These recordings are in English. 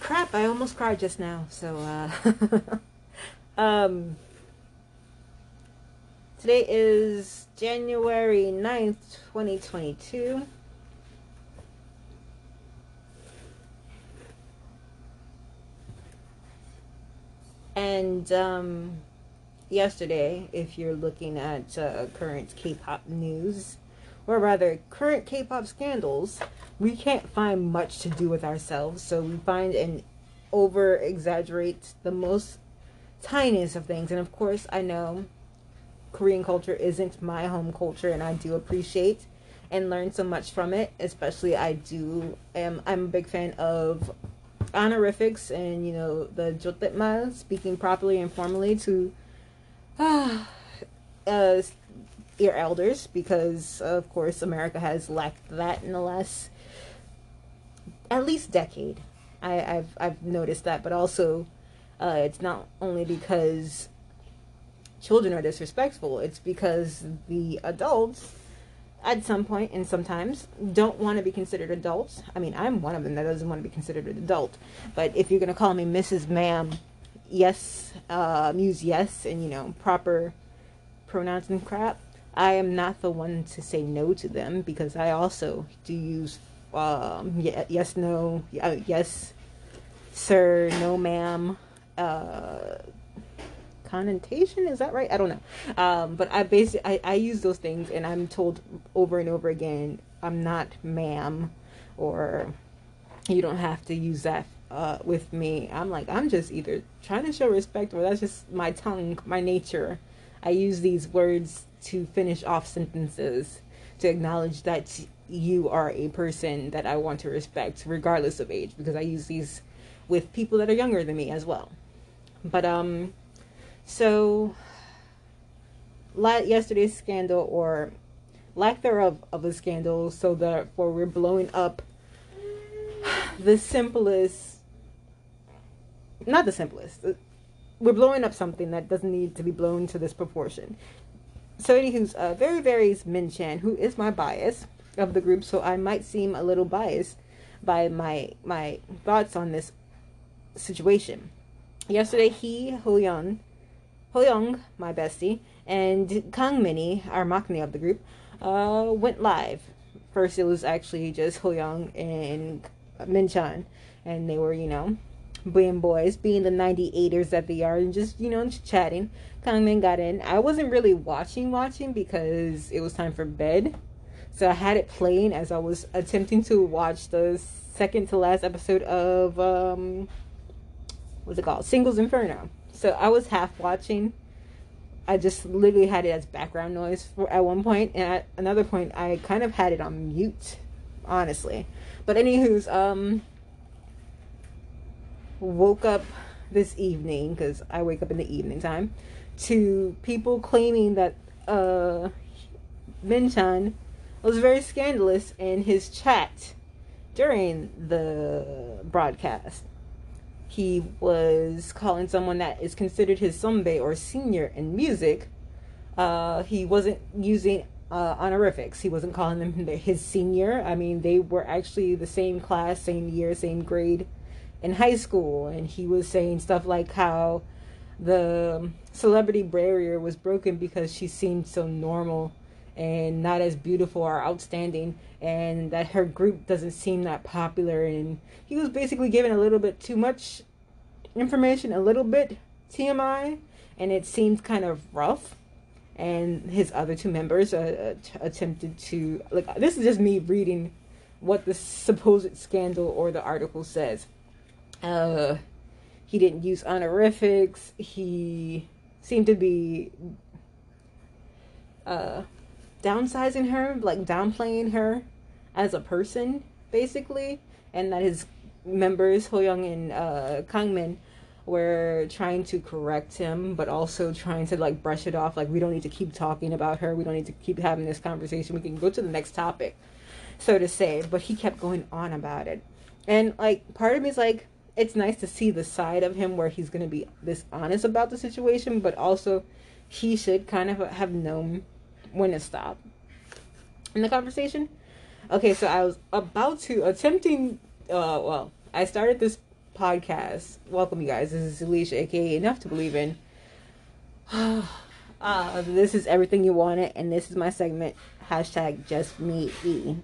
crap, I almost cried just now. So, uh, um, today is January 9th, 2022. And, um, yesterday, if you're looking at uh, current K pop news, or rather, current K pop scandals, we can't find much to do with ourselves. So we find and over exaggerate the most tiniest of things. And of course, I know Korean culture isn't my home culture, and I do appreciate and learn so much from it. Especially, I do am I'm a big fan of honorifics and you know the jondaetmal, speaking properly and formally to uh, uh, your elders, because of course America has lacked that in the last at least decade. I, have I've noticed that, but also uh, it's not only because children are disrespectful. It's because the adults, at some point and sometimes, don't want to be considered adults. I mean, I'm one of them that doesn't want to be considered an adult. But if you're gonna call me Mrs. Ma'am, yes, uh, use yes, and you know proper pronouns and crap. I am not the one to say no to them because I also do use um, yes, no, uh, yes, sir, no, ma'am. Uh, connotation is that right? I don't know. Um, but I basically I, I use those things, and I'm told over and over again, I'm not ma'am, or you don't have to use that uh, with me. I'm like I'm just either trying to show respect, or that's just my tongue, my nature. I use these words to finish off sentences to acknowledge that you are a person that I want to respect regardless of age because I use these with people that are younger than me as well. But um so yesterday's scandal or lack thereof of a scandal so therefore we're blowing up the simplest not the simplest we're blowing up something that doesn't need to be blown to this proportion so anywho's uh, Verivery Min Chan, who is my bias of the group, so I might seem a little biased by my my thoughts on this situation. Yesterday, he Hoyeon, Hoyoung, my bestie, and Kang Mini, our maknae of the group, uh, went live. First, it was actually just Hoyoung and Min Chan, and they were you know being boys, being the 98ers that they are, and just, you know, just chatting. Kangmin got in. I wasn't really watching, watching because it was time for bed. So I had it playing as I was attempting to watch the second to last episode of, um, what's it called? Singles Inferno. So I was half watching. I just literally had it as background noise for at one point, and at another point, I kind of had it on mute, honestly. But anywho's, um, woke up this evening because I wake up in the evening time to people claiming that uh, Minchan was very scandalous in his chat during the broadcast. He was calling someone that is considered his sunbae or senior in music. Uh, he wasn't using uh, honorifics. He wasn't calling them his senior. I mean, they were actually the same class, same year, same grade in high school and he was saying stuff like how the celebrity barrier was broken because she seemed so normal and not as beautiful or outstanding and that her group doesn't seem that popular. And he was basically giving a little bit too much information a little bit tmi and it seemed kind of rough. And his other two members uh, attempted to like this is just me reading what the supposed scandal or the article says uh, he didn't use honorifics. He seemed to be uh, downsizing her, like downplaying her as a person, basically, and that his members, Hoyoung and uh, Kangmin, were trying to correct him, but also trying to like brush it off. Like we don't need to keep talking about her. We don't need to keep having this conversation. We can go to the next topic, so to say. But he kept going on about it, and like part of me is like, it's nice to see the side of him where he's going to be this honest about the situation, but also he should kind of have known when to stop in the conversation. Okay, so I was about to attempting. Uh, well, I started this podcast. Welcome, you guys. This is Alicia, aka Enough to Believe in. uh, this is everything you wanted, and this is my segment. Hashtag just me e.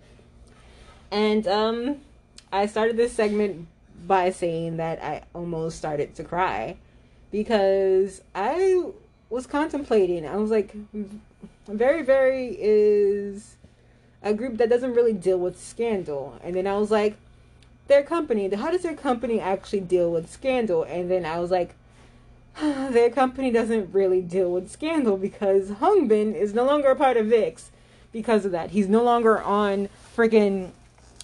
And um, I started this segment by saying that I almost started to cry because I was contemplating. I was like, Verivery is a group that doesn't really deal with scandal. And then I was like, their company, how does their company actually deal with scandal? And then I was like, their company doesn't really deal with scandal because Hongbin is no longer a part of VIXX because of that. He's no longer on freaking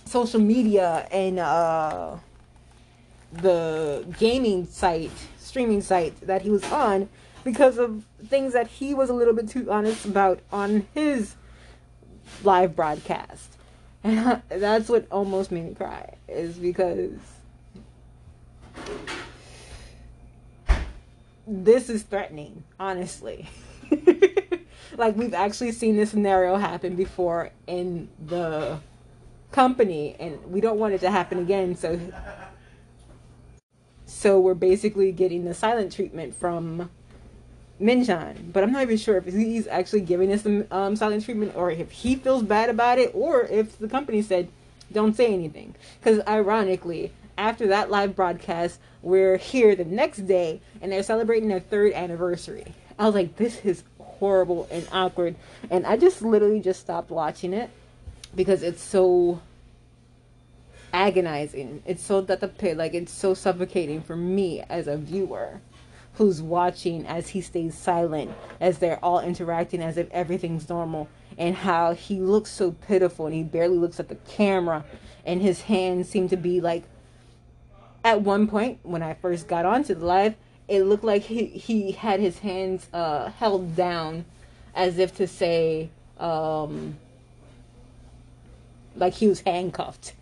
social media and uh, the gaming site, streaming site that he was on because of things that he was a little bit too honest about on his live broadcast. And that's what almost made me cry, is because this is threatening, honestly. like, we've actually seen this scenario happen before in the company, and we don't want it to happen again, so. So we're basically getting the silent treatment from Minchan, but I'm not even sure if he's actually giving us the um, silent treatment or if he feels bad about it or if the company said, don't say anything. Because ironically, after that live broadcast, we're here the next day and they're celebrating their third anniversary. I was like, this is horrible and awkward. And I just literally just stopped watching it because it's so agonizing. It's so that the pit, like, it's so suffocating for me as a viewer who's watching as he stays silent, as they're all interacting as if everything's normal, and how he looks so pitiful and he barely looks at the camera, and his hands seem to be like. At one point, when I first got onto the live, it looked like he, he had his hands uh, held down as if to say, um, like he was handcuffed,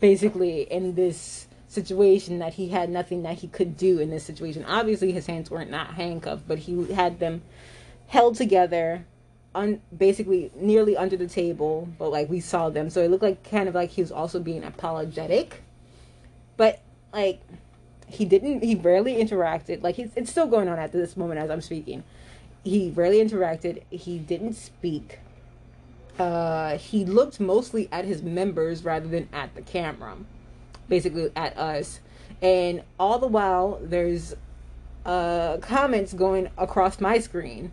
basically, in this situation that he had nothing that he could do in this situation. Obviously, his hands weren't not handcuffed, but he had them held together, on basically nearly under the table. But like we saw them, so it looked like kind of like he was also being apologetic, but like he didn't. He rarely interacted. Like he's, it's still going on at this moment as I'm speaking. He rarely interacted. He didn't speak. Uh, he looked mostly at his members rather than at the camera basically at us. And all the while, there's uh, comments going across my screen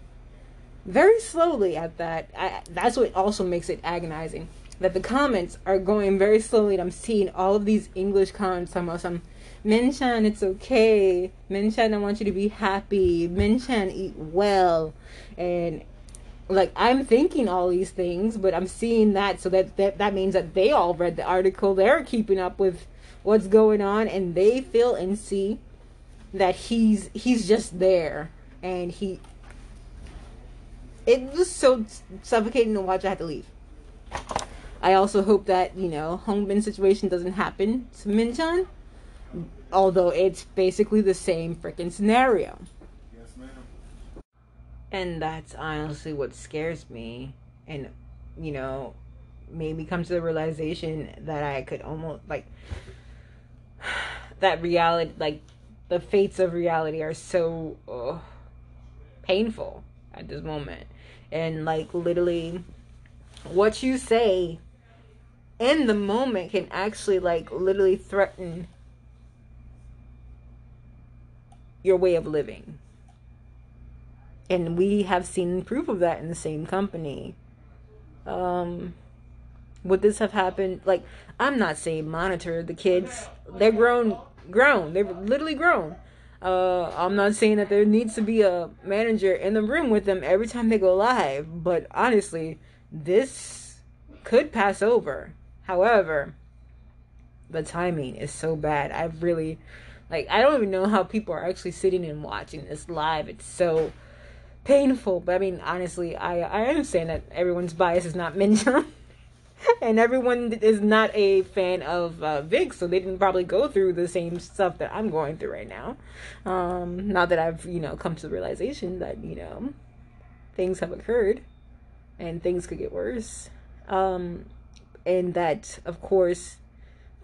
very slowly at that. I, that's what also makes it agonizing. That the comments are going very slowly, and I'm seeing all of these English comments about some Minchan, it's okay. Minchan, I want you to be happy. Minchan, eat well. And like I'm thinking all these things, but I'm seeing that, so that, that that means that they all read the article. They're keeping up with what's going on and they feel and see that he's he's just there and he it was so suffocating to watch I had to leave. I also hope that, you know, Hongbin situation doesn't happen to Minchan. Although it's basically the same freaking scenario. And that's honestly what scares me and you know, made me come to the realization that I could almost like that reality, like the fates of reality, are so painful at this moment. And like literally, what you say in the moment can actually like literally threaten your way of living. And we have seen proof of that in the same company. Um, would this have happened? Like, I'm not saying monitor the kids. They're grown, grown. They're literally grown. Uh, I'm not saying that there needs to be a manager in the room with them every time they go live, but honestly, this could pass over. However, the timing is so bad. I've really, like, I don't even know how people are actually sitting and watching this live. It's so painful. But I mean, honestly, I I understand that everyone's bias is not mentioned. and everyone is not a fan of uh, so they didn't probably go through the same stuff that I'm going through right now. Um, now that I've you know come to the realization that you know things have occurred and things could get worse, um, and that of course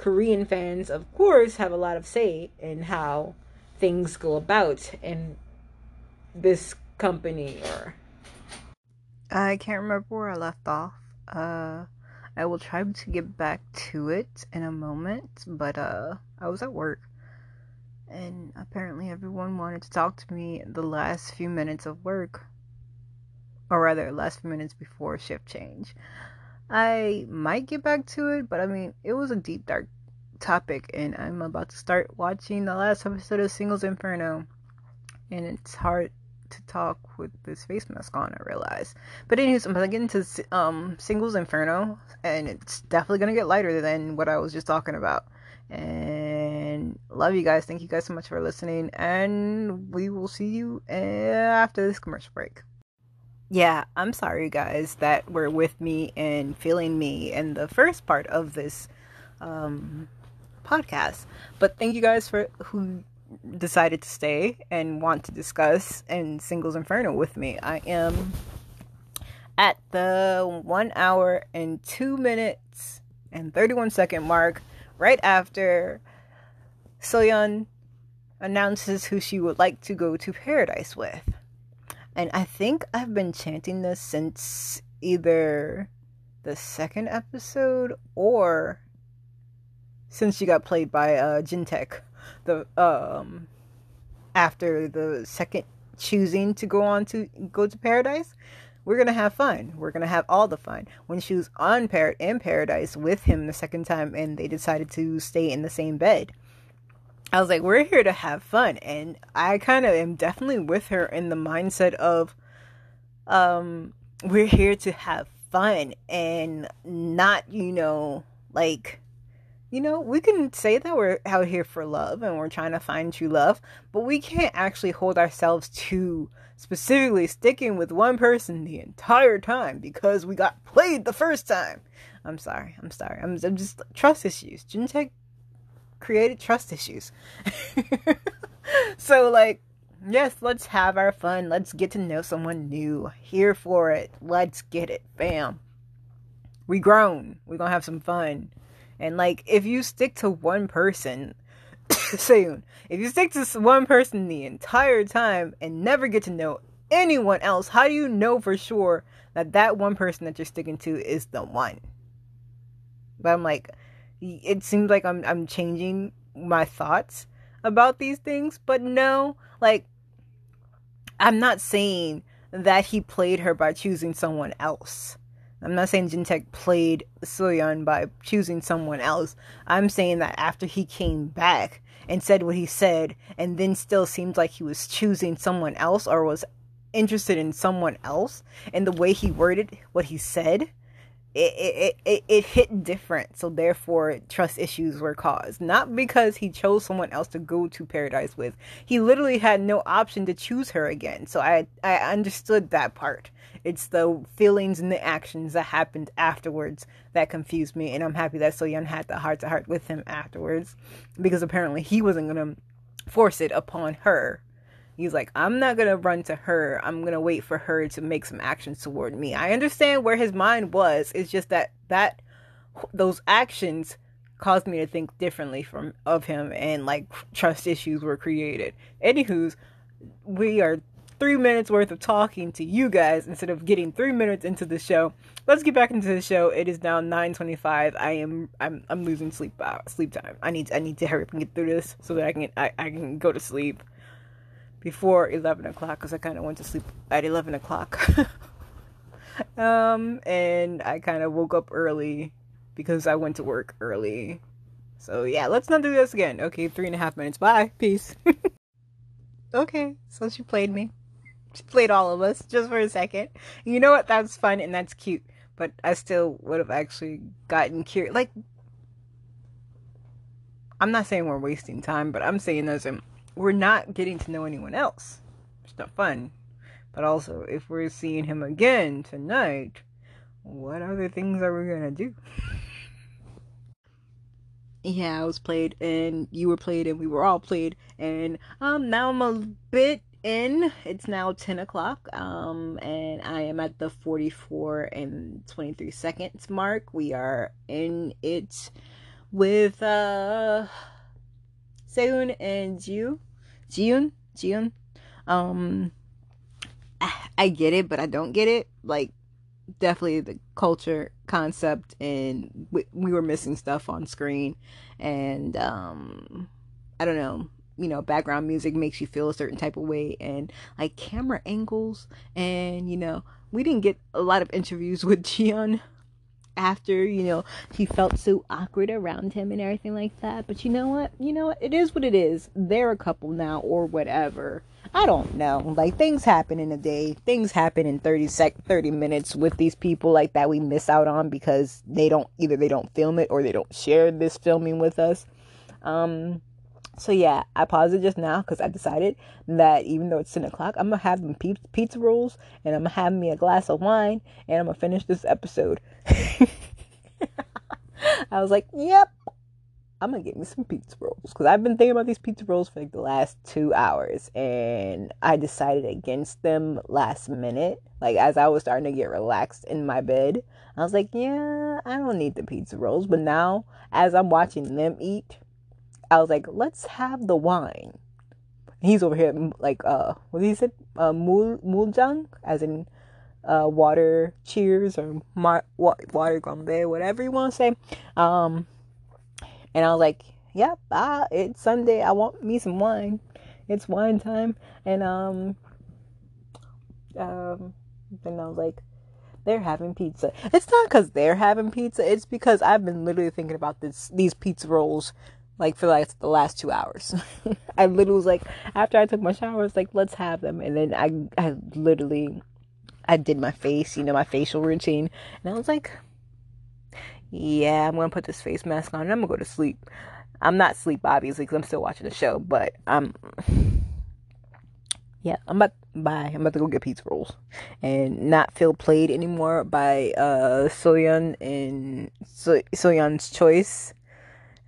Korean fans, of course, have a lot of say in how things go about in this company or I can't remember where I left off. Uh I will try to get back to it in a moment, but uh I was at work and apparently everyone wanted to talk to me the last few minutes of work or rather last few minutes before shift change. I might get back to it, but I mean, it was a deep dark topic and I'm about to start watching the last episode of Singles Inferno and it's hard to talk with this face mask on, I realize. But anyways, I'm gonna get into um Singles Inferno and it's definitely gonna get lighter than what I was just talking about. And love you guys. Thank you guys so much for listening. And we will see you after this commercial break. Yeah, I'm sorry, guys, that were with me and feeling me in the first part of this um, podcast. But thank you guys for who decided to stay and want to discuss and Singles Inferno with me. I am at the one hour and two minutes and 31 second mark right after Soyeon announces who she would like to go to paradise with. And I think I've been chanting this since either the second episode or since she got played by uh Jintaek the um after the second choosing to go on to go to paradise we're gonna have fun. We're gonna have all the fun. When she was on par- in paradise with him the second time, and they decided to stay in the same bed, I was like, we're here to have fun, and I kind of am definitely with her in the mindset of, um, we're here to have fun and not, you know, like you know, we can say that we're out here for love and we're trying to find true love, but we can't actually hold ourselves to specifically sticking with one person the entire time because we got played the first time. I'm sorry. I'm sorry. I'm, I'm just trust issues. Jintaek created trust issues. so like yes, let's have our fun. Let's get to know someone new. Here for it. Let's get it. Bam. We grown. We're going to have some fun. And like if you stick to one person, soon. If you stick to one person the entire time and never get to know anyone else, how do you know for sure that that one person that you're sticking to is the one? But I'm like, it seems like I'm I'm changing my thoughts about these things, but no, like I'm not saying that he played her by choosing someone else. I'm not saying Jintaek played Soyeon by choosing someone else. I'm saying that after he came back and said what he said, and then still seemed like he was choosing someone else or was interested in someone else, and the way he worded what he said, it, it, it, it hit different. So therefore, trust issues were caused. Not because he chose someone else to go to paradise with. He literally had no option to choose her again. So I, I understood that part. It's the feelings and the actions that happened afterwards that confused me. And I'm happy that Soyeon had the heart to heart with him afterwards. Because apparently he wasn't going to force it upon her He's like, I'm not gonna run to her. I'm gonna wait for her to make some actions toward me. I understand where his mind was. It's just that that those actions caused me to think differently from of him, and like trust issues were created. Anywho's, we are three minutes worth of talking to you guys instead of getting three minutes into the show. Let's get back into the show. It is now 9:25. I am I'm I'm losing sleep uh, sleep time. I need I need to hurry up and get through this so that I can I, I can go to sleep before 11 o'clock because I kind of went to sleep at 11 o'clock. um, and I kind of woke up early because I went to work early. So yeah, let's not do this again. Okay, three and a half minutes. Bye. Peace. okay, so she played me. She played all of us just for a second. You know what? That's fun and that's cute. But I still would have actually gotten curious. Like, I'm not saying we're wasting time, but I'm saying as in we're not getting to know anyone else. It's not fun. But also, if we're seeing him again tonight, what other things are we gonna do? yeah, I was played and you were played and we were all played and um now I'm a bit in. It's now ten o'clock. Um and I am at the forty four and twenty three seconds mark. We are in it with uh Sehun and Jiu. Jiun? Jiun? Um I get it, but I don't get it. Like definitely the culture concept and we, we were missing stuff on screen and um I don't know you know background music makes you feel a certain type of way and like camera angles and you know we didn't get a lot of interviews with Jian after you know he felt so awkward around him and everything like that but you know what you know what it is what it is they're a couple now or whatever I don't know. Like things happen in a day. Things happen in 30 sec 30 minutes with these people like that we miss out on because they don't either they don't film it or they don't share this filming with us. Um so yeah, I paused it just now because I decided that even though it's 10 o'clock, I'm gonna have them pizza rolls and I'm gonna have me a glass of wine and I'm gonna finish this episode. I was like, yep, I'm gonna get me some pizza rolls because I've been thinking about these pizza rolls for like the last two hours, and I decided against them last minute. Like as I was starting to get relaxed in my bed, I was like, yeah, I don't need the pizza rolls. But now, as I'm watching them eat, I was like, let's have the wine. He's over here like uh, what did he say? Uh, mul muljang, as in uh, water cheers or mar- water gombe, whatever you want to say. Um and I was like, yep, ah, it's Sunday. I want me some wine. It's wine time. And, um, um, then I was like, they're having pizza. It's not because they're having pizza. It's because I've been literally thinking about this, these pizza rolls like for like the last two hours. I literally was like, after I took my shower, I was like, let's have them. And then I, I literally, I did my face, you know, my facial routine. And I was like, yeah, I'm gonna put this face mask on and I'm gonna go to sleep. I'm not sleep obviously because I'm still watching the show, but I'm yeah, I'm about bye. I'm about to go get pizza rolls and not feel played anymore by uh Soyeon and so- Soyeon's choice.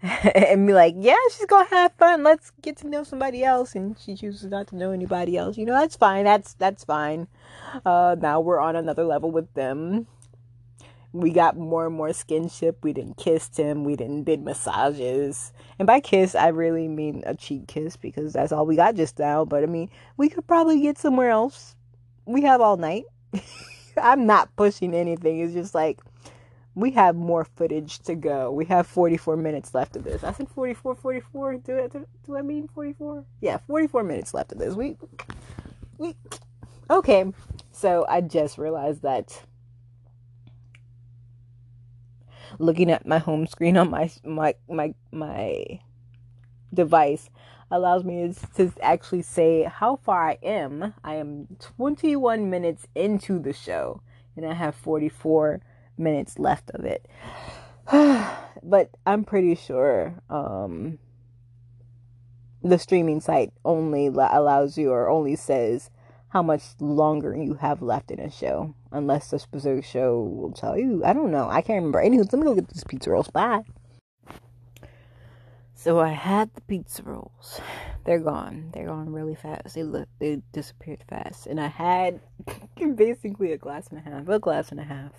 and be like, yeah, she's gonna have fun. Let's get to know somebody else, and she chooses not to know anybody else. You know, that's fine. That's that's fine. Uh, now we're on another level with them we got more and more skinship. We didn't kiss him. We didn't did massages. And by kiss, I really mean a cheek kiss because that's all we got just now. But I mean, we could probably get somewhere else. We have all night. I'm not pushing anything. It's just like we have more footage to go. We have 44 minutes left of this. I said 44, 44. Do it? Do, I mean 44? Yeah, 44 minutes left of this. We, we. Okay, so I just realized that looking at my home screen on my my my my device allows me to actually say how far I am. I am 21 minutes into the show and I have 44 minutes left of it. but I'm pretty sure um, the streaming site only allows you or only says how much longer you have left in a show, unless the specific show will tell you. I don't know. I can't remember. Anywho, let me go get these pizza rolls. Bye. So I had the pizza rolls. They're gone. They're gone really fast. They look. They disappeared fast. And I had basically a glass and a half, a glass and a half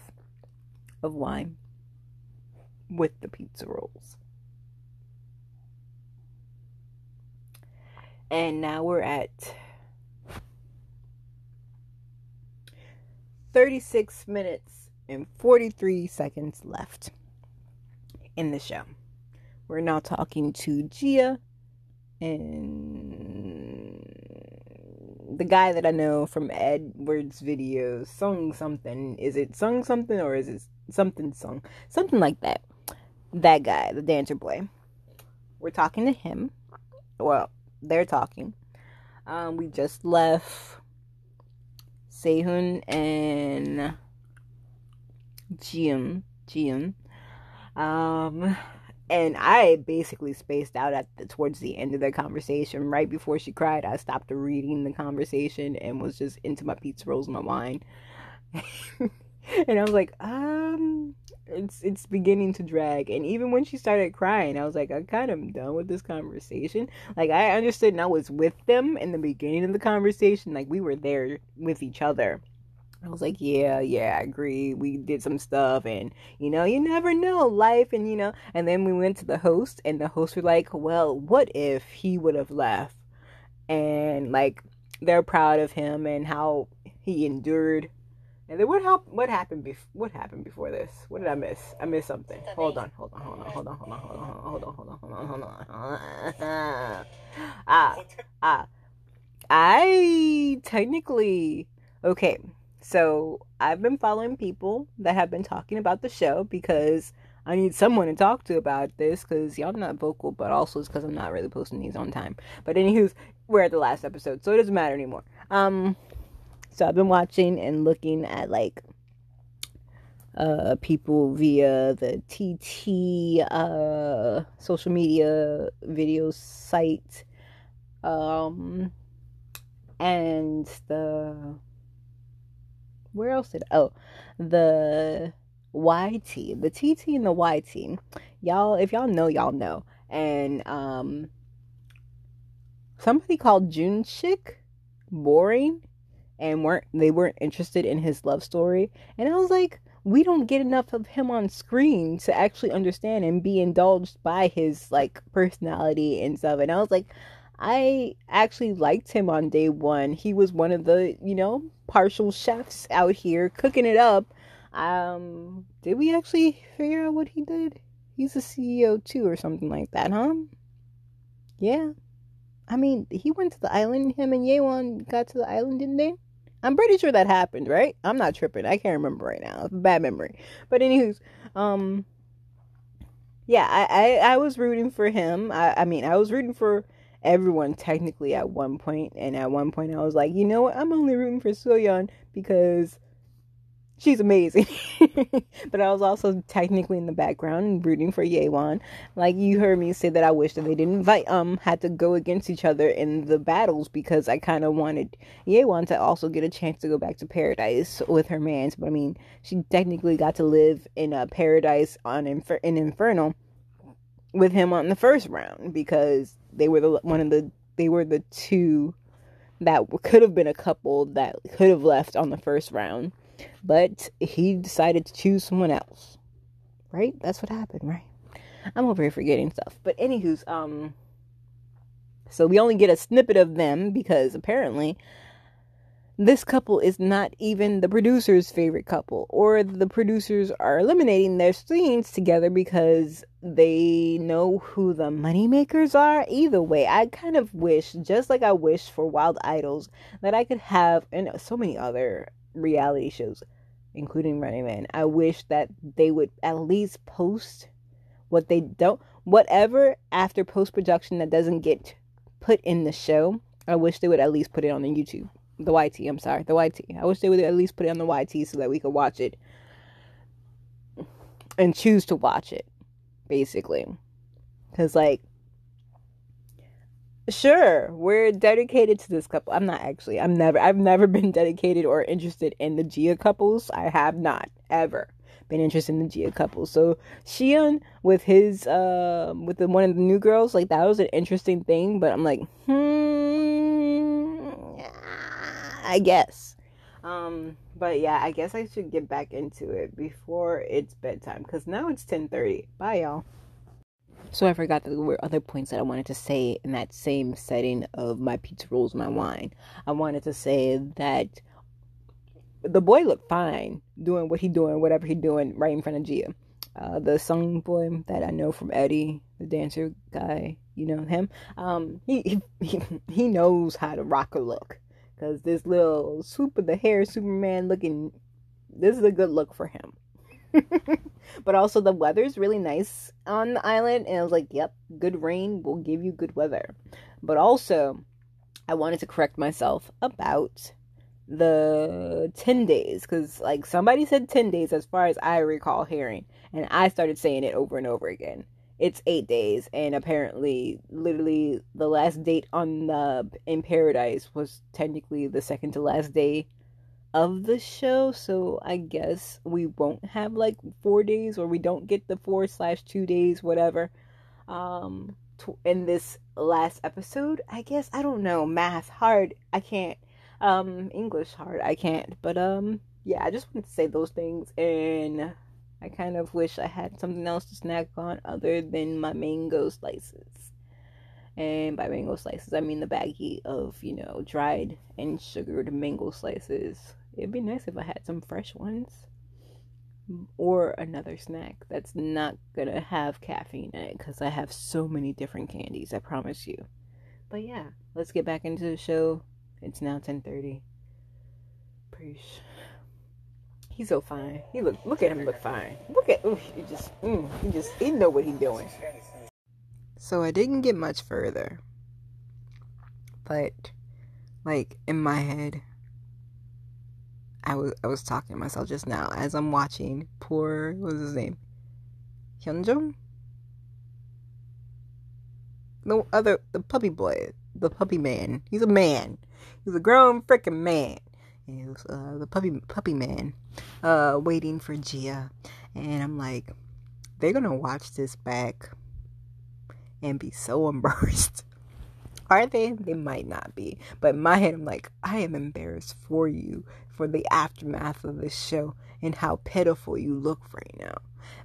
of wine with the pizza rolls. And now we're at 36 minutes and 43 seconds left in the show. We're now talking to Gia and the guy that I know from Edward's videos, Sung something. Is it Sung something or is it something Sung? Something like that. That guy, the dancer boy. We're talking to him. Well, they're talking. Um, we just left Sehun and Jium. Jium. Um, and I basically spaced out at the, towards the end of the conversation. Right before she cried, I stopped reading the conversation and was just into my pizza rolls my wine. and I was like, um, it's it's beginning to drag. And even when she started crying, I was like, I kind of done with this conversation. Like I understood and I was with them in the beginning of the conversation, like we were there with each other. I was like, yeah, yeah, I agree. We did some stuff, and you know, you never know life, and you know. And then we went to the host, and the host were like, well, what if he would have left? And like, they're proud of him and how he endured. And then what happened? What happened? Bef- what happened before this? What did I miss? I missed something. Hold on, hold on, hold on, hold on, hold on, hold on, hold on, hold on, hold on, hold on, hold on. Ah, ah. I technically okay. So I've been following people that have been talking about the show because I need someone to talk to about this because y'all not vocal, but also it's because I'm not really posting these on time. But anywho's, we're at the last episode, so it doesn't matter anymore. Um, so I've been watching and looking at like uh people via the TT uh social media video site um and the where else did oh the YT the TT and the YT y'all if y'all know y'all know. And um somebody called Junshik boring and weren't they weren't interested in his love story and I was like we don't get enough of him on screen to actually understand and be indulged by his like personality and stuff and I was like I actually liked him on day one. He was one of the, you know, partial chefs out here cooking it up. Um, did we actually figure out what he did? He's a CEO too, or something like that, huh? Yeah. I mean, he went to the island. Him and Yeon got to the island, didn't they? I'm pretty sure that happened, right? I'm not tripping. I can't remember right now. Bad memory. But anywho's, um, yeah, I, I, I was rooting for him. I, I mean, I was rooting for everyone technically at one point, and at one point I was like, you know what? I'm only rooting for Soyeon because she's amazing. but I was also technically in the background rooting for Yeon. Like you heard me say that I wish that they didn't invite um had to go against each other in the battles because I kind of wanted Yeon to also get a chance to go back to paradise with her mans. But I mean, she technically got to live in a paradise on Infer- in Inferno with him on the first round because they were the one of the they were the two that could have been a couple that could have left on the first round, but he decided to choose someone else. Right? That's what happened, right? I'm over here forgetting stuff. But anywho's, um so we only get a snippet of them because apparently this couple is not even the producer's favorite couple, or the producers are eliminating their scenes together because they know who the moneymakers are. Either way, I kind of wish, just like I wish for Wild Idols, that I could have, and so many other reality shows, including Running Man, I wish that they would at least post what they don't, whatever after post production that doesn't get put in the show. I wish they would at least put it on the YouTube the YT. I'm sorry, the YT. I wish they would at least put it on the YT so that we could watch it and choose to watch it, basically. Because, like, sure, we're dedicated to this couple. I'm not actually. I'm never. I've never been dedicated or interested in the Gia couples. I have not ever been interested in the Gia couples. So Xion with his uh with the one of the new girls, like that was an interesting thing. But I'm like, hmm I guess. Um, but yeah, I guess I should get back into it before it's bedtime because now it's 10:30. Bye, y'all. So I forgot that there were other points that I wanted to say in that same setting of my pizza rolls, my wine. I wanted to say that the boy looked fine doing what he doing, whatever he doing, right in front of Gia. Uh, the song boy that I know from Eddie, the dancer guy, you know him. Um, he he he knows how to rock a look. Cause this little super the hair Superman looking, this is a good look for him. but also the weather's really nice on the island, and I was like, yep, good rain will give you good weather. But also, I wanted to correct myself about the 10 days because like somebody said 10 days as far as i recall hearing and i started saying it over and over again it's eight days and apparently literally the last date on the in paradise was technically the second to last day of the show so i guess we won't have like four days or we don't get the four slash two days whatever um in this last episode i guess i don't know math hard i can't um english hard i can't but um yeah, I just wanted to say those things, and I kind of wish I had something else to snack on other than my mango slices. And by mango slices, I mean the baggie of, you know, dried and sugared mango slices. It'd be nice if I had some fresh ones. Or another snack that's not gonna have caffeine in it because I have so many different candies, I promise you. But yeah, let's get back into the show. It's now 10:30. Preach. He's so fine. He look look at him look fine. Look at ooh, he just mm, he just he know what he's doing. So I didn't get much further. But like in my head I was I was talking to myself just now as I'm watching poor what was his name? Hyunjung? No other the puppy boy, the puppy man. He's a man. He's a grown freaking man. And it was uh, the puppy puppy man uh, waiting for Gia. And I'm like, they're gonna watch this back and be so embarrassed. Are they? They might not be. But in my head, I'm like, I am embarrassed for you for the aftermath of this show and how pitiful you look right now.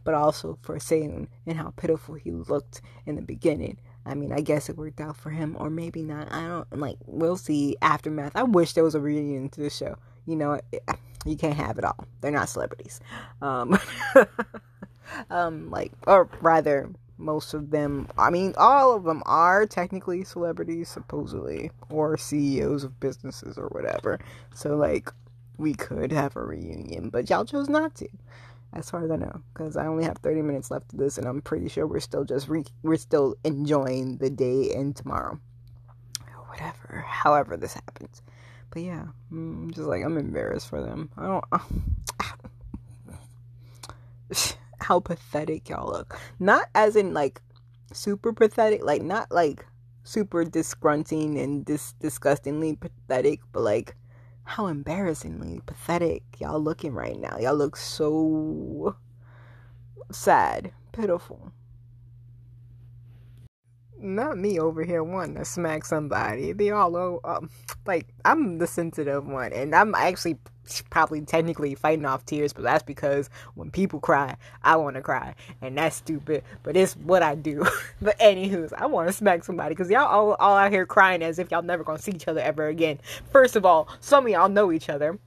But also for saying and how pitiful he looked in the beginning. I mean, I guess it worked out for him, or maybe not. I don't like. We'll see aftermath. I wish there was a reunion to the show. You know, you can't have it all. They're not celebrities. Um, um, like, or rather, most of them. I mean, all of them are technically celebrities, supposedly, or CEOs of businesses or whatever. So, like, we could have a reunion, but y'all chose not to as far as I know, because I only have 30 minutes left of this, and I'm pretty sure we're still just re- we're still enjoying the day and tomorrow, whatever, however this happens. But yeah, I'm mm, just like I'm embarrassed for them. I don't. how pathetic y'all look. Not as in like super pathetic, like not like super disgrunting and dis- disgustingly pathetic, but like how embarrassingly pathetic y'all looking right now. Y'all look so sad, pitiful. Not me over here wanting to smack somebody. They all um, like I'm the sensitive one, and I'm actually probably technically fighting off tears, but that's because when people cry, I want to cry, and that's stupid. But it's what I do. but anywho's, I want to smack somebody because y'all all, all out here crying as if y'all never gonna see each other ever again. First of all, some of y'all know each other.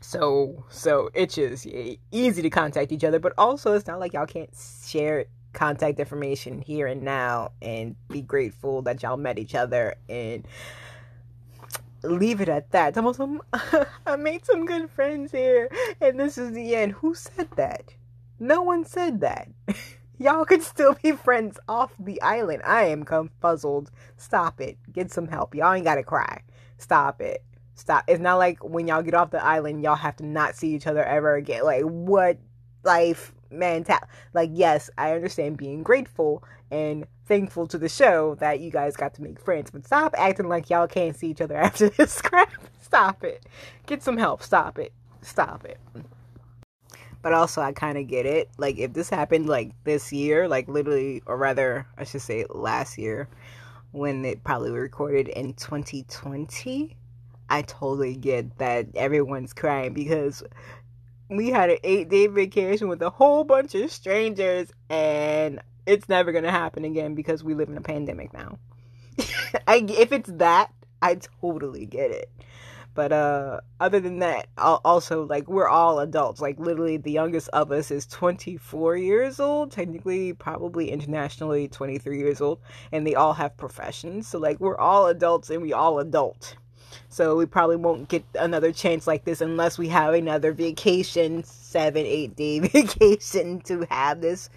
So, so it's just easy to contact each other, but also it's not like y'all can't share contact information here and now and be grateful that y'all met each other and leave it at that. I made some good friends here, and this is the end. Who said that? No one said that. Y'all could still be friends off the island. I am confuzzled. Stop it. Get some help. Y'all ain't gotta cry. Stop it. Stop. It's not like when y'all get off the island, y'all have to not see each other ever again. Like, what life mentality? Like, yes, I understand being grateful and thankful to the show that you guys got to make friends. But stop acting like y'all can't see each other after this crap. Stop it. Get some help. Stop it. Stop it. But also, I kind of get it. Like, if this happened like this year, like literally, or rather, I should say last year, when it probably recorded in 2020, I totally get that everyone's crying because we had an eight day vacation with a whole bunch of strangers and it's never gonna happen again because we live in a pandemic now. I if it's that, I totally get it. But uh other than that, also like we're all adults. Like literally the youngest of us is 24 years old, technically probably internationally 23 years old, and they all have professions. So like we're all adults and we all adult. So we probably won't get another chance like this unless we have another vacation, 7 8 day vacation to have this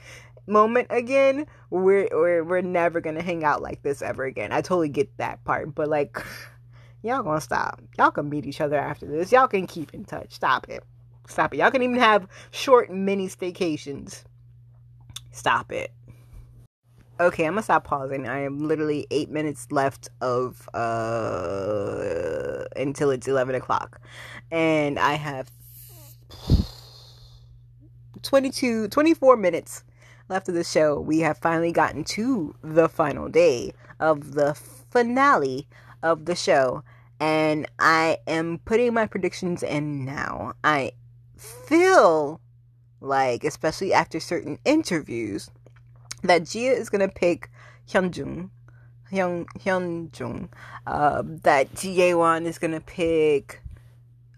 moment again, we're we're we're never gonna hang out like this ever again. I totally get that part, but like, y'all gonna stop. Y'all can meet each other after this. Y'all can keep in touch. Stop it. Stop it. Y'all can even have short mini staycations. Stop it. Okay, I'm gonna stop pausing. I am literally eight minutes left of uh until it's eleven o'clock, and I have 22, 24 minutes left of the show, we have finally gotten to the final day of the finale of the show. and I am putting my predictions in now. I feel like, especially after certain interviews, that Gia is gonna pick Hyunjung. Hyun Hyunjung. Uh, that Jaewon is gonna pick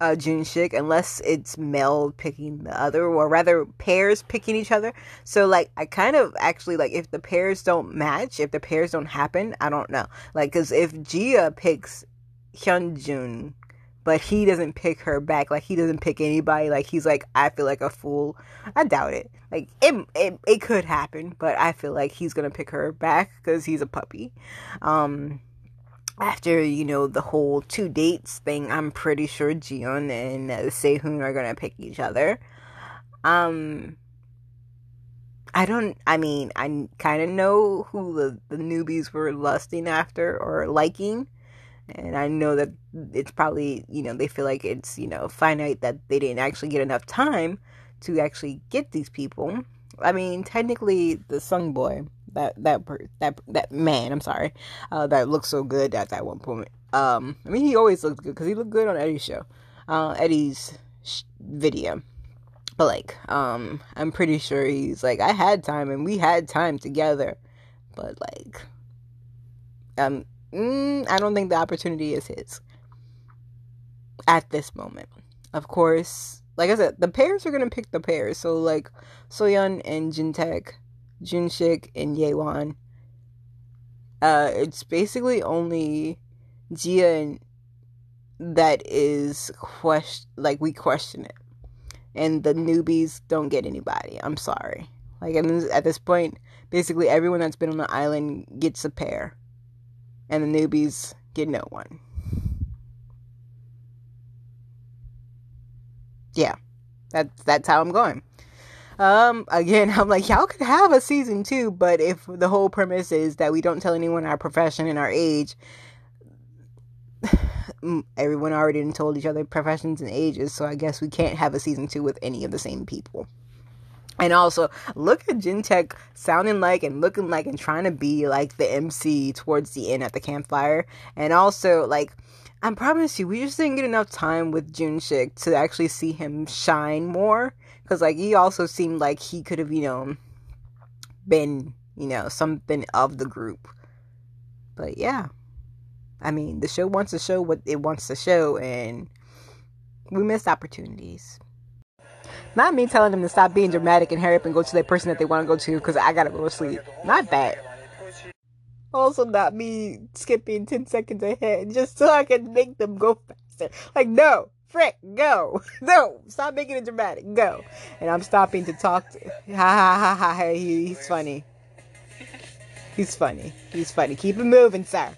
uh, Junshik unless it's Mel picking the other, or rather pairs picking each other. So like I kind of actually like if the pairs don't match, if the pairs don't happen, I don't know. Like because if Gia picks Hyunjun, but he doesn't pick her back, like he doesn't pick anybody, like he's like I feel like a fool. I doubt it. Like it, it, it could happen, but I feel like he's gonna pick her back because he's a puppy. Um after you know the whole two dates thing, I'm pretty sure Jiyeon and uh, Sehun are gonna pick each other. Um, I don't. I mean, I kind of know who the the newbies were lusting after or liking, and I know that it's probably you know they feel like it's you know finite that they didn't actually get enough time to actually get these people. I mean, technically, the Sung boy that that that that man. I'm sorry, uh, that looked so good at that one point. Um, I mean, he always looks good because he looked good on Eddie's show, uh, Eddie's sh- video. But like, um, I'm pretty sure he's like, I had time and we had time together, but like, um, mm, I don't think the opportunity is his at this moment. Of course, like I said, the pairs are gonna pick the pairs. So like, Soyeon and Jintaek Junshik, and Yewan. Uh, it's basically only Gia that is question like we question it, and the newbies don't get anybody. I'm sorry. Like at this point, basically everyone that's been on the island gets a pair, and the newbies get no one. Yeah, that's that's how I'm going. Um, again, I'm like, y'all could have a season two, but if the whole premise is that we don't tell anyone our profession and our age, everyone already told each other professions and ages, so I guess we can't have a season two with any of the same people. And also, look at Jintaek sounding like and looking like and trying to be like the MC towards the end at the campfire. And also, like, I promise you, we just didn't get enough time with Junshik to actually see him shine more. Because like he also seemed like he could have you know been you know something of the group. But yeah. I mean the show wants to show what it wants to show and we missed opportunities not me telling them to stop being dramatic and hurry up and go to the person that they want to go to because i gotta go to sleep not that also not me skipping 10 seconds ahead just so i can make them go faster like no frick, go. No, stop making it dramatic. Go. And I'm stopping to talk to. Ha ha ha ha. He, he's funny. He's funny. He's funny. Keep it moving, sir.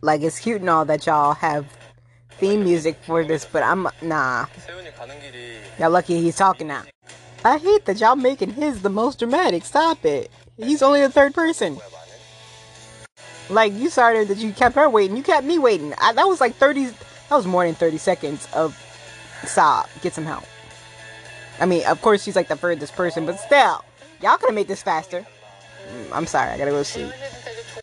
Like, it's cute and all that y'all have theme music for this, but I'm. Nah. Y'all lucky he's talking now. I hate that y'all making his the most dramatic. Stop it. He's only the third person. Like, you started that you kept her waiting. You kept me waiting. I, that was like 30. That was more than 30 seconds of stop, get some help. I mean, of course, she's like the furthest person, but still, y'all could have made this faster. Mm, I'm sorry, I gotta go sleep.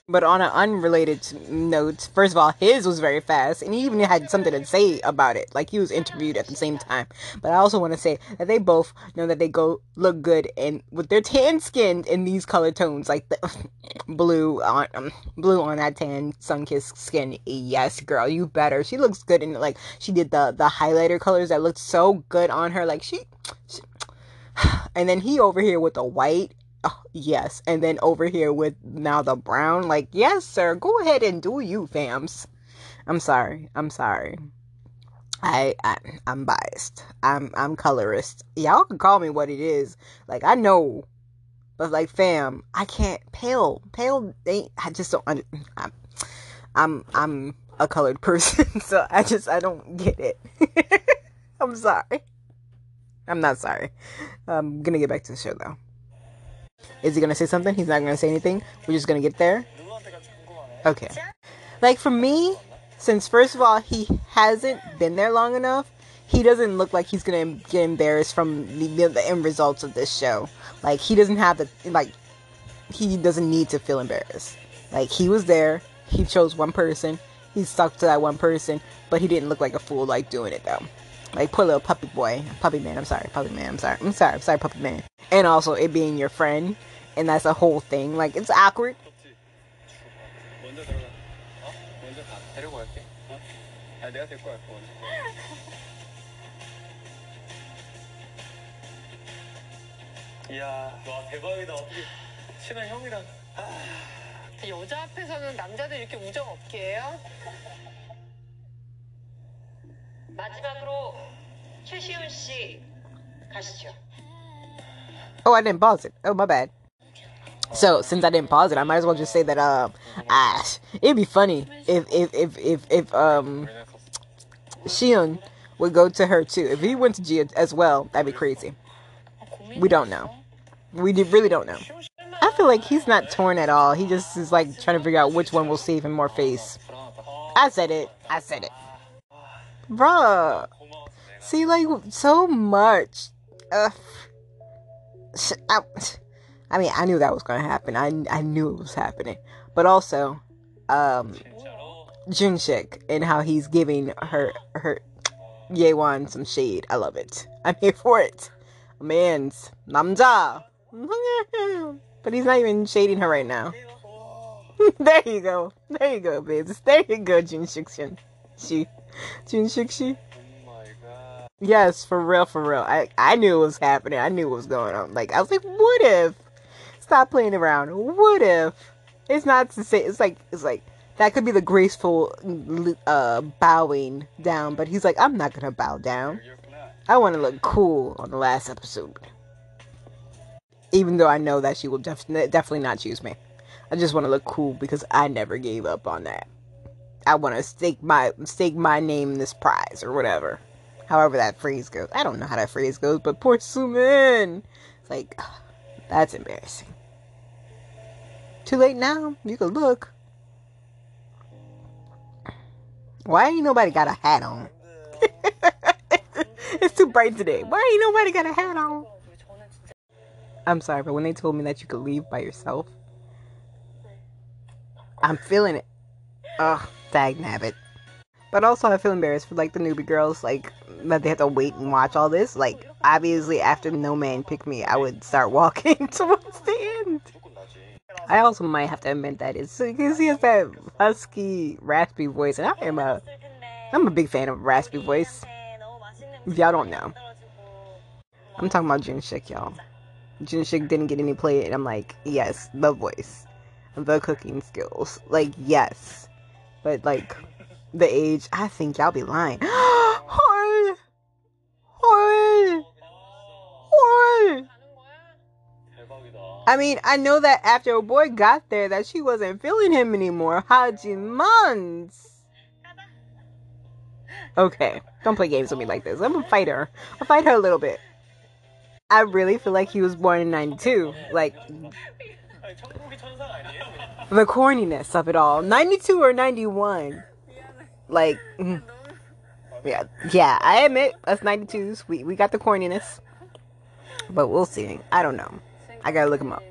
But on an unrelated note, first of all, his was very fast, and he even had something to say about it. Like he was interviewed at the same time. But I also want to say that they both know that they go look good and with their tan skin in these color tones, like the blue on um, blue on that tan sun kissed skin. Yes, girl, you better. She looks good in like she did the the highlighter colors that looked so good on her. Like she, she and then he over here with the white Oh, yes. And then over here with now the brown, like, yes, sir, go ahead and do you, fams. I'm sorry. I'm sorry. I, I I'm biased. I'm I'm colorist. Y'all can call me what it is. Like I know, but like fam, I can't pale. Pale ain't. I just don't. I'm I'm, I'm a colored person, so I just I don't get it. I'm sorry. I'm not sorry. I'm gonna get back to the show though. Is he gonna say something? He's not gonna say anything. We're just gonna get there. Okay. Like for me, since first of all he hasn't been there long enough, he doesn't look like he's gonna get embarrassed from the, the end results of this show. Like he doesn't have the like he doesn't need to feel embarrassed. Like he was there, he chose one person, he stuck to that one person, but he didn't look like a fool like doing it though. Like poor little puppy boy, puppy man. I'm sorry, puppy man. I'm sorry. I'm sorry. I'm sorry, puppy man. And also it being your friend, and that's a whole thing. Like it's awkward. 이야, 와 대박이다. 어떻게 친한 형이랑 여자 앞에서는 남자들 이렇게 우정 없게해요? 마지막으로 최시훈 씨 가시죠. Oh, I didn't pause it. Oh, my bad. So since I didn't pause it, I might as well just say that um, ah, it'd be funny if if if if if um, Shion would go to her too. If he went to Gia as well, that'd be crazy. We don't know. We d- really don't know. I feel like he's not torn at all. He just is like trying to figure out which one will save him more face. I said it. I said it. Bruh. See, like, so much. Ugh. I, I mean, I knew that was to happen. I, I knew it was happening. But also, um, Junshik and how he's giving her, her, Yewan some shade. I love it. I'm here for it. Man's 남자. but he's not even shading her right now. there you go. There you go, babes. There you go, Junshik. She. Junshik. Yes, for real, for real. I, I knew it was happening. I knew what was going on. Like, I was like, what if? Stop playing around. What if? It's not to say, it's like, it's like, that could be the graceful uh, bowing down, but he's like, I'm not gonna bow down. I want to look cool on the last episode. Even though I know that she will def- definitely not choose me. I just want to look cool because I never gave up on that. I want to stake my stake my name in this prize or whatever. However that phrase goes. I don't know how that phrase goes, but poor Sumin. It's like that's embarrassing. Too late now. You can look. Why ain't nobody got a hat on? it's too bright today. Why ain't nobody got a hat on? I'm sorry, but when they told me that you could leave by yourself, I'm feeling it. Ugh, dag nabbit. But also, I feel embarrassed for like the newbie girls, like that they have to wait and watch all this. Like, obviously, after No Man picked me, I would start walking towards the end. I also might have to admit that it's because he has that husky, raspy voice, and I am a, I'm a big fan of raspy voice. If y'all don't know, I'm talking about Junshik, y'all. Junshik didn't get any play, and I'm like, yes, the voice, the cooking skills, like yes, but like the age, I think y'all be lying. 헐, 헐, 헐. I mean, I know that after a boy got there, that she wasn't feeling him anymore. 하지만. Okay, don't play games with me like this. I'm a fighter. I'll fight her a little bit. I really feel like he was born in 92. Like, the corniness of it all. 92 or 91. Like, mm. yeah, yeah, I admit, us 92s, we, we got the corniness. But we'll see. I don't know. I gotta look him up.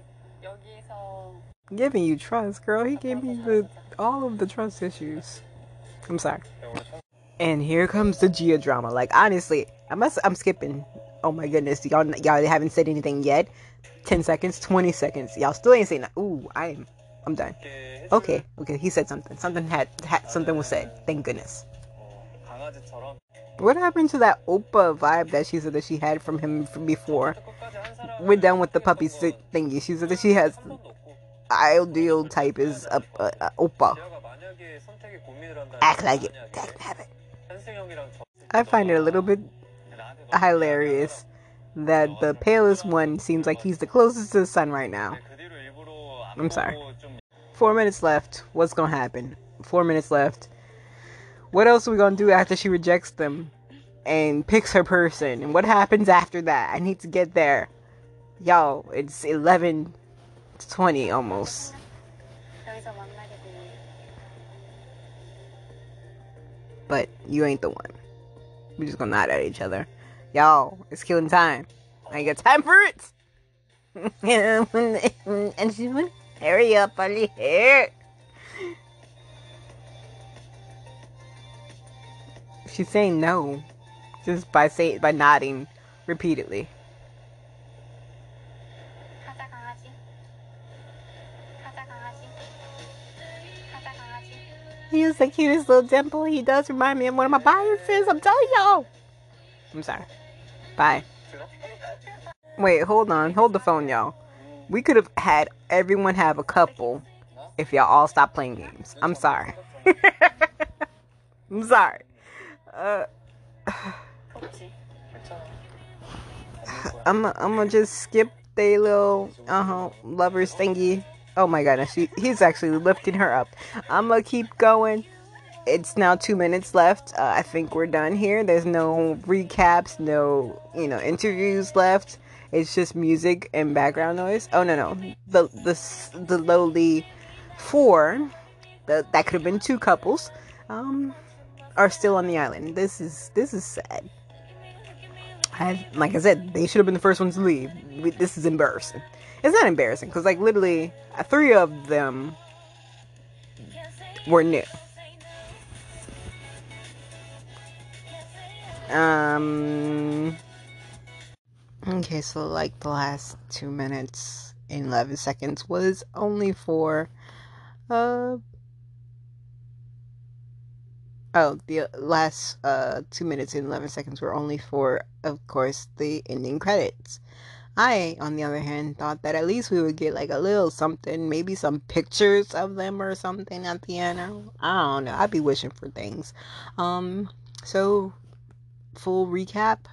Giving you trust, girl. He gave me the all of the trust issues. I'm sorry. And here comes the Gia drama. Like honestly, I must. I'm skipping. Oh my goodness, y'all y'all haven't said anything yet. Ten seconds, twenty seconds. Y'all still ain't saying that. Ooh, I'm I'm done. Okay, okay. He said something. Something had, had something was said. Thank goodness. What happened to that Oppa vibe that she said that she had from him from before? We're done with the puppy thingy. She said that she has ideal type is a, a, a Oppa. Act like it. Act have it. I find it a little bit hilarious that the palest one seems like he's the closest to the sun right now. I'm sorry. Four minutes left. What's gonna happen? Four minutes left. What else are we gonna do after she rejects them and picks her person? And what happens after that? I need to get there. Y'all, it's 11 to 20 almost. But you ain't the one. We're just gonna nod at each other y'all, it's killing time. I ain't got time for it. and she went, hurry up, I need hair. She's saying no, just by say by nodding repeatedly. He is the cutest little dimple. He does remind me of one of my biases. I'm telling y'all. I'm sorry. Bye. Wait, hold on. Hold the phone, y'all. We could have had everyone have a couple if y'all all stopped playing games. I'm sorry. I'm sorry. Uh, I'm I'm gonna just skip the little uh huh lovers thingy. Oh my goodness, he, he's actually lifting her up. I'm gonna keep going. It's now two minutes left. Uh, I think we're done here. There's no recaps, no you know interviews left. It's just music and background noise. Oh no no, the the the lowly four, the, that could have been two couples, um, are still on the island. This is this is sad. I, like I said, they should have been the first ones to leave. We, this is embarrassing. It's not embarrassing because, like, literally, three of them were new. Um. Okay, so like the last two minutes and eleven seconds was only for, uh. Oh, the last uh two minutes and eleven seconds were only for, of course, the ending credits. I, on the other hand, thought that at least we would get like a little something, maybe some pictures of them or something at the end. I don't know. I'd be wishing for things. Um, so full recap.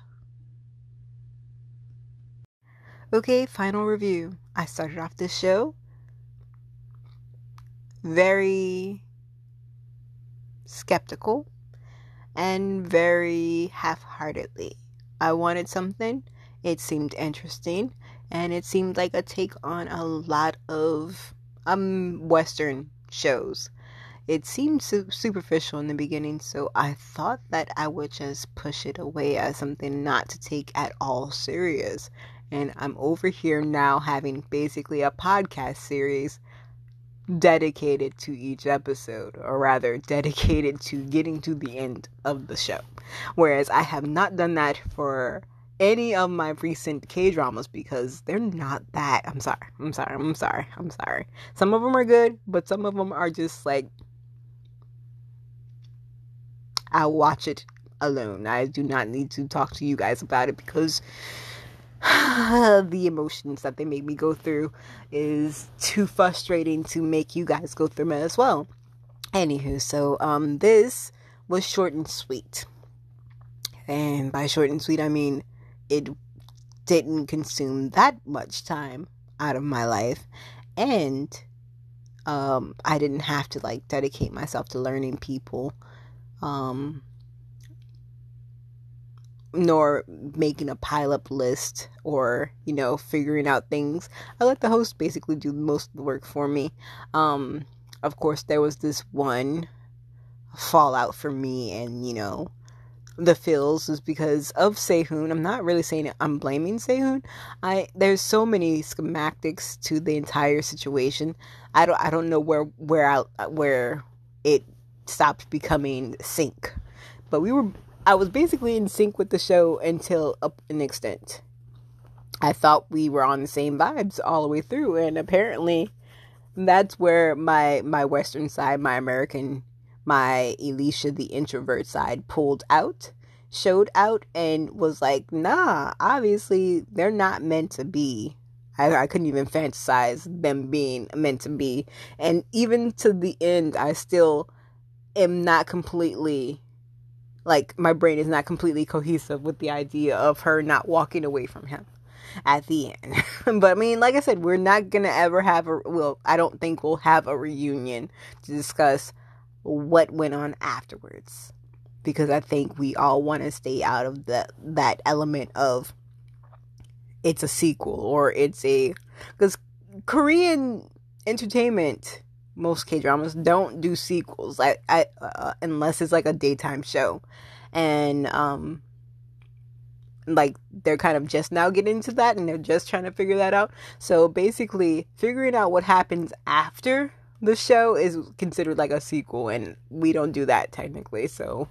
Okay, final review. I started off this show very skeptical and very half heartedly. I wanted something, it seemed interesting, and it seemed like a take on a lot of um Western shows. It seemed su- superficial in the beginning, so I thought that I would just push it away as something not to take at all serious. And I'm over here now having basically a podcast series dedicated to each episode, or rather, dedicated to getting to the end of the show. Whereas I have not done that for any of my recent K dramas because they're not that. I'm sorry. I'm sorry. I'm sorry. I'm sorry. Some of them are good, but some of them are just like I'll watch it alone. I do not need to talk to you guys about it because the emotions that they make me go through is too frustrating to make you guys go through as well. Anywho, so um this was short and sweet. And by short and sweet I mean it didn't consume that much time out of my life and um I didn't have to like dedicate myself to learning people um nor making a pile up list or you know figuring out things i let the host basically do most of the work for me um of course there was this one fallout for me and you know the feels is because of Sehun. I'm not really saying it, I'm blaming Sehun. I there's so many schematics to the entire situation. I don't I don't know where where I where it stopped becoming sync. But we were I was basically in sync with the show until up an extent. I thought we were on the same vibes all the way through and apparently that's where my my western side, my American, my Elisha the introvert side pulled out, showed out and was like, "Nah, obviously they're not meant to be." I, I couldn't even fantasize them being meant to be. And even to the end, I still am not completely like my brain is not completely cohesive with the idea of her not walking away from him at the end. but I mean, like I said, we're not gonna ever have a well, I don't think we'll have a reunion to discuss what went on afterwards. Because I think we all want to stay out of the that element of it's a sequel or it's a because Korean entertainment most K dramas don't do sequels I, I, uh, unless it's like a daytime show, and um, like they're kind of just now getting into that and they're just trying to figure that out. So basically, figuring out what happens after the show is considered like a sequel, and we don't do that technically. So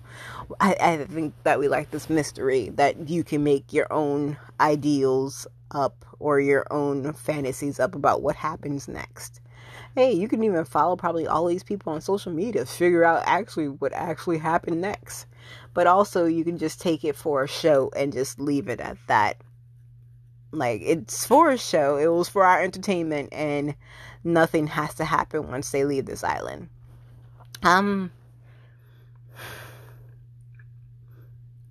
I, I think that we like this mystery that you can make your own ideals up or your own fantasies up about what happens next. Hey, you can even follow probably all these people on social media to figure out actually what actually happened next. But also, you can just take it for a show and just leave it at that. Like, it's for a show, it was for our entertainment, and nothing has to happen once they leave this island. Um,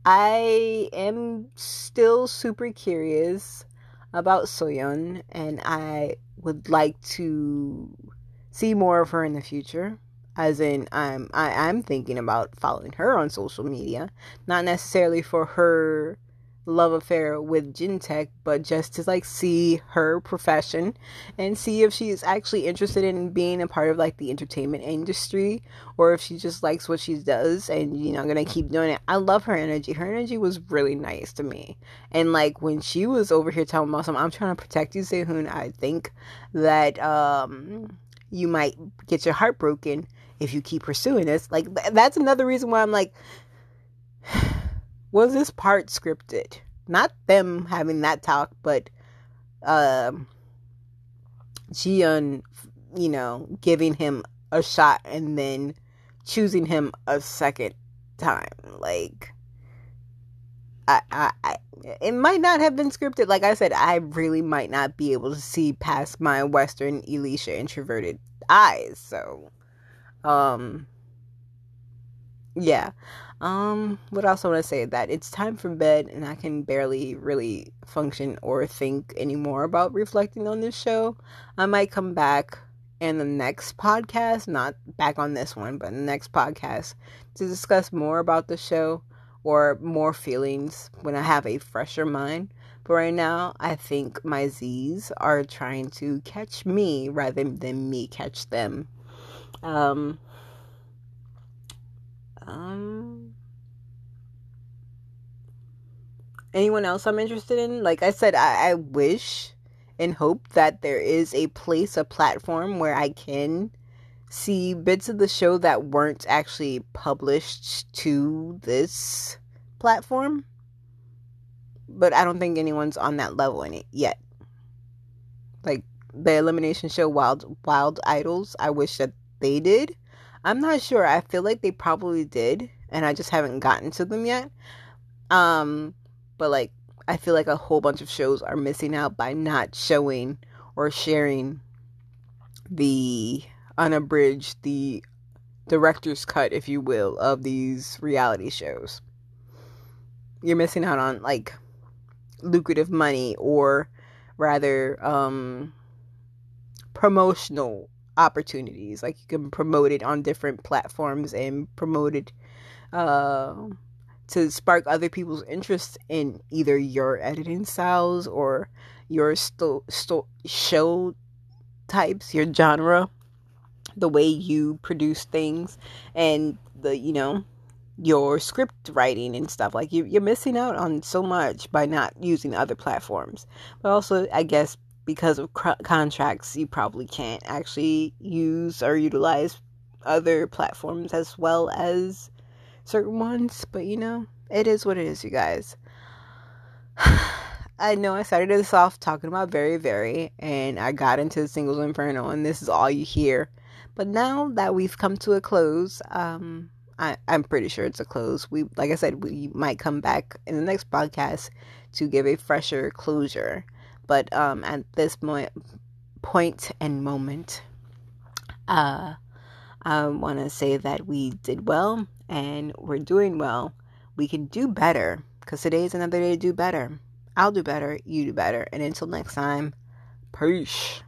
I am still super curious about Soyeon, and I would like to see more of her in the future. As in, I'm I, I'm thinking about following her on social media, not necessarily for her love affair with Jintaek, but just to like see her profession and see if she is actually interested in being a part of like the entertainment industry or if she just likes what she does and you know I'm gonna keep doing it. I love her energy. Her energy was really nice to me. And like when she was over here telling something, I'm trying to protect you, Sehun, I think that um you might get your heart broken if you keep pursuing this. Like that's another reason why I'm like was this part scripted? Not them having that talk, but um Jiyeon, you know, giving him a shot and then choosing him a second time. Like I, I, I, it might not have been scripted. Like I said, I really might not be able to see past my Western Elisha introverted eyes. So, um, yeah. Um, what else I want to say that it's time for bed and I can barely really function or think anymore about reflecting on this show. I might come back in the next podcast, not back on this one, but in the next podcast to discuss more about the show or more feelings when I have a fresher mind. But right now, I think my Z's are trying to catch me rather than me catch them. Um, um, anyone else I'm interested in? Like I said, I, I wish and hope that there is a place, a platform where I can see bits of the show that weren't actually published to this platform. But I don't think anyone's on that level in it yet. Like the elimination show Wild Wild Idols, I wish that they did. I'm not sure. I feel like they probably did and I just haven't gotten to them yet. Um but like I feel like a whole bunch of shows are missing out by not showing or sharing the unabridged, the director's cut, if you will, of these reality shows. You're missing out on like lucrative money or rather um promotional opportunities. Like you can promote it on different platforms and promote it uh to spark other people's interest in either your editing styles or your sto- sto- show types, your genre, the way you produce things, and the you know your script writing and stuff. Like you, you're missing out on so much by not using other platforms. But also, I guess because of cr- contracts, you probably can't actually use or utilize other platforms as well as certain ones, but you know, it is what it is, you guys. I know I started this off talking about Verivery, and I got into singles inferno, and this is all you hear. But now that we've come to a close, um, I, I'm pretty sure it's a close. We, like I said, we might come back in the next podcast to give a fresher closure. But um, at this point, point and moment, uh, I want to say that we did well and we're doing well. We can do better because today is another day to do better. I'll do better, you do better. And until next time, peace.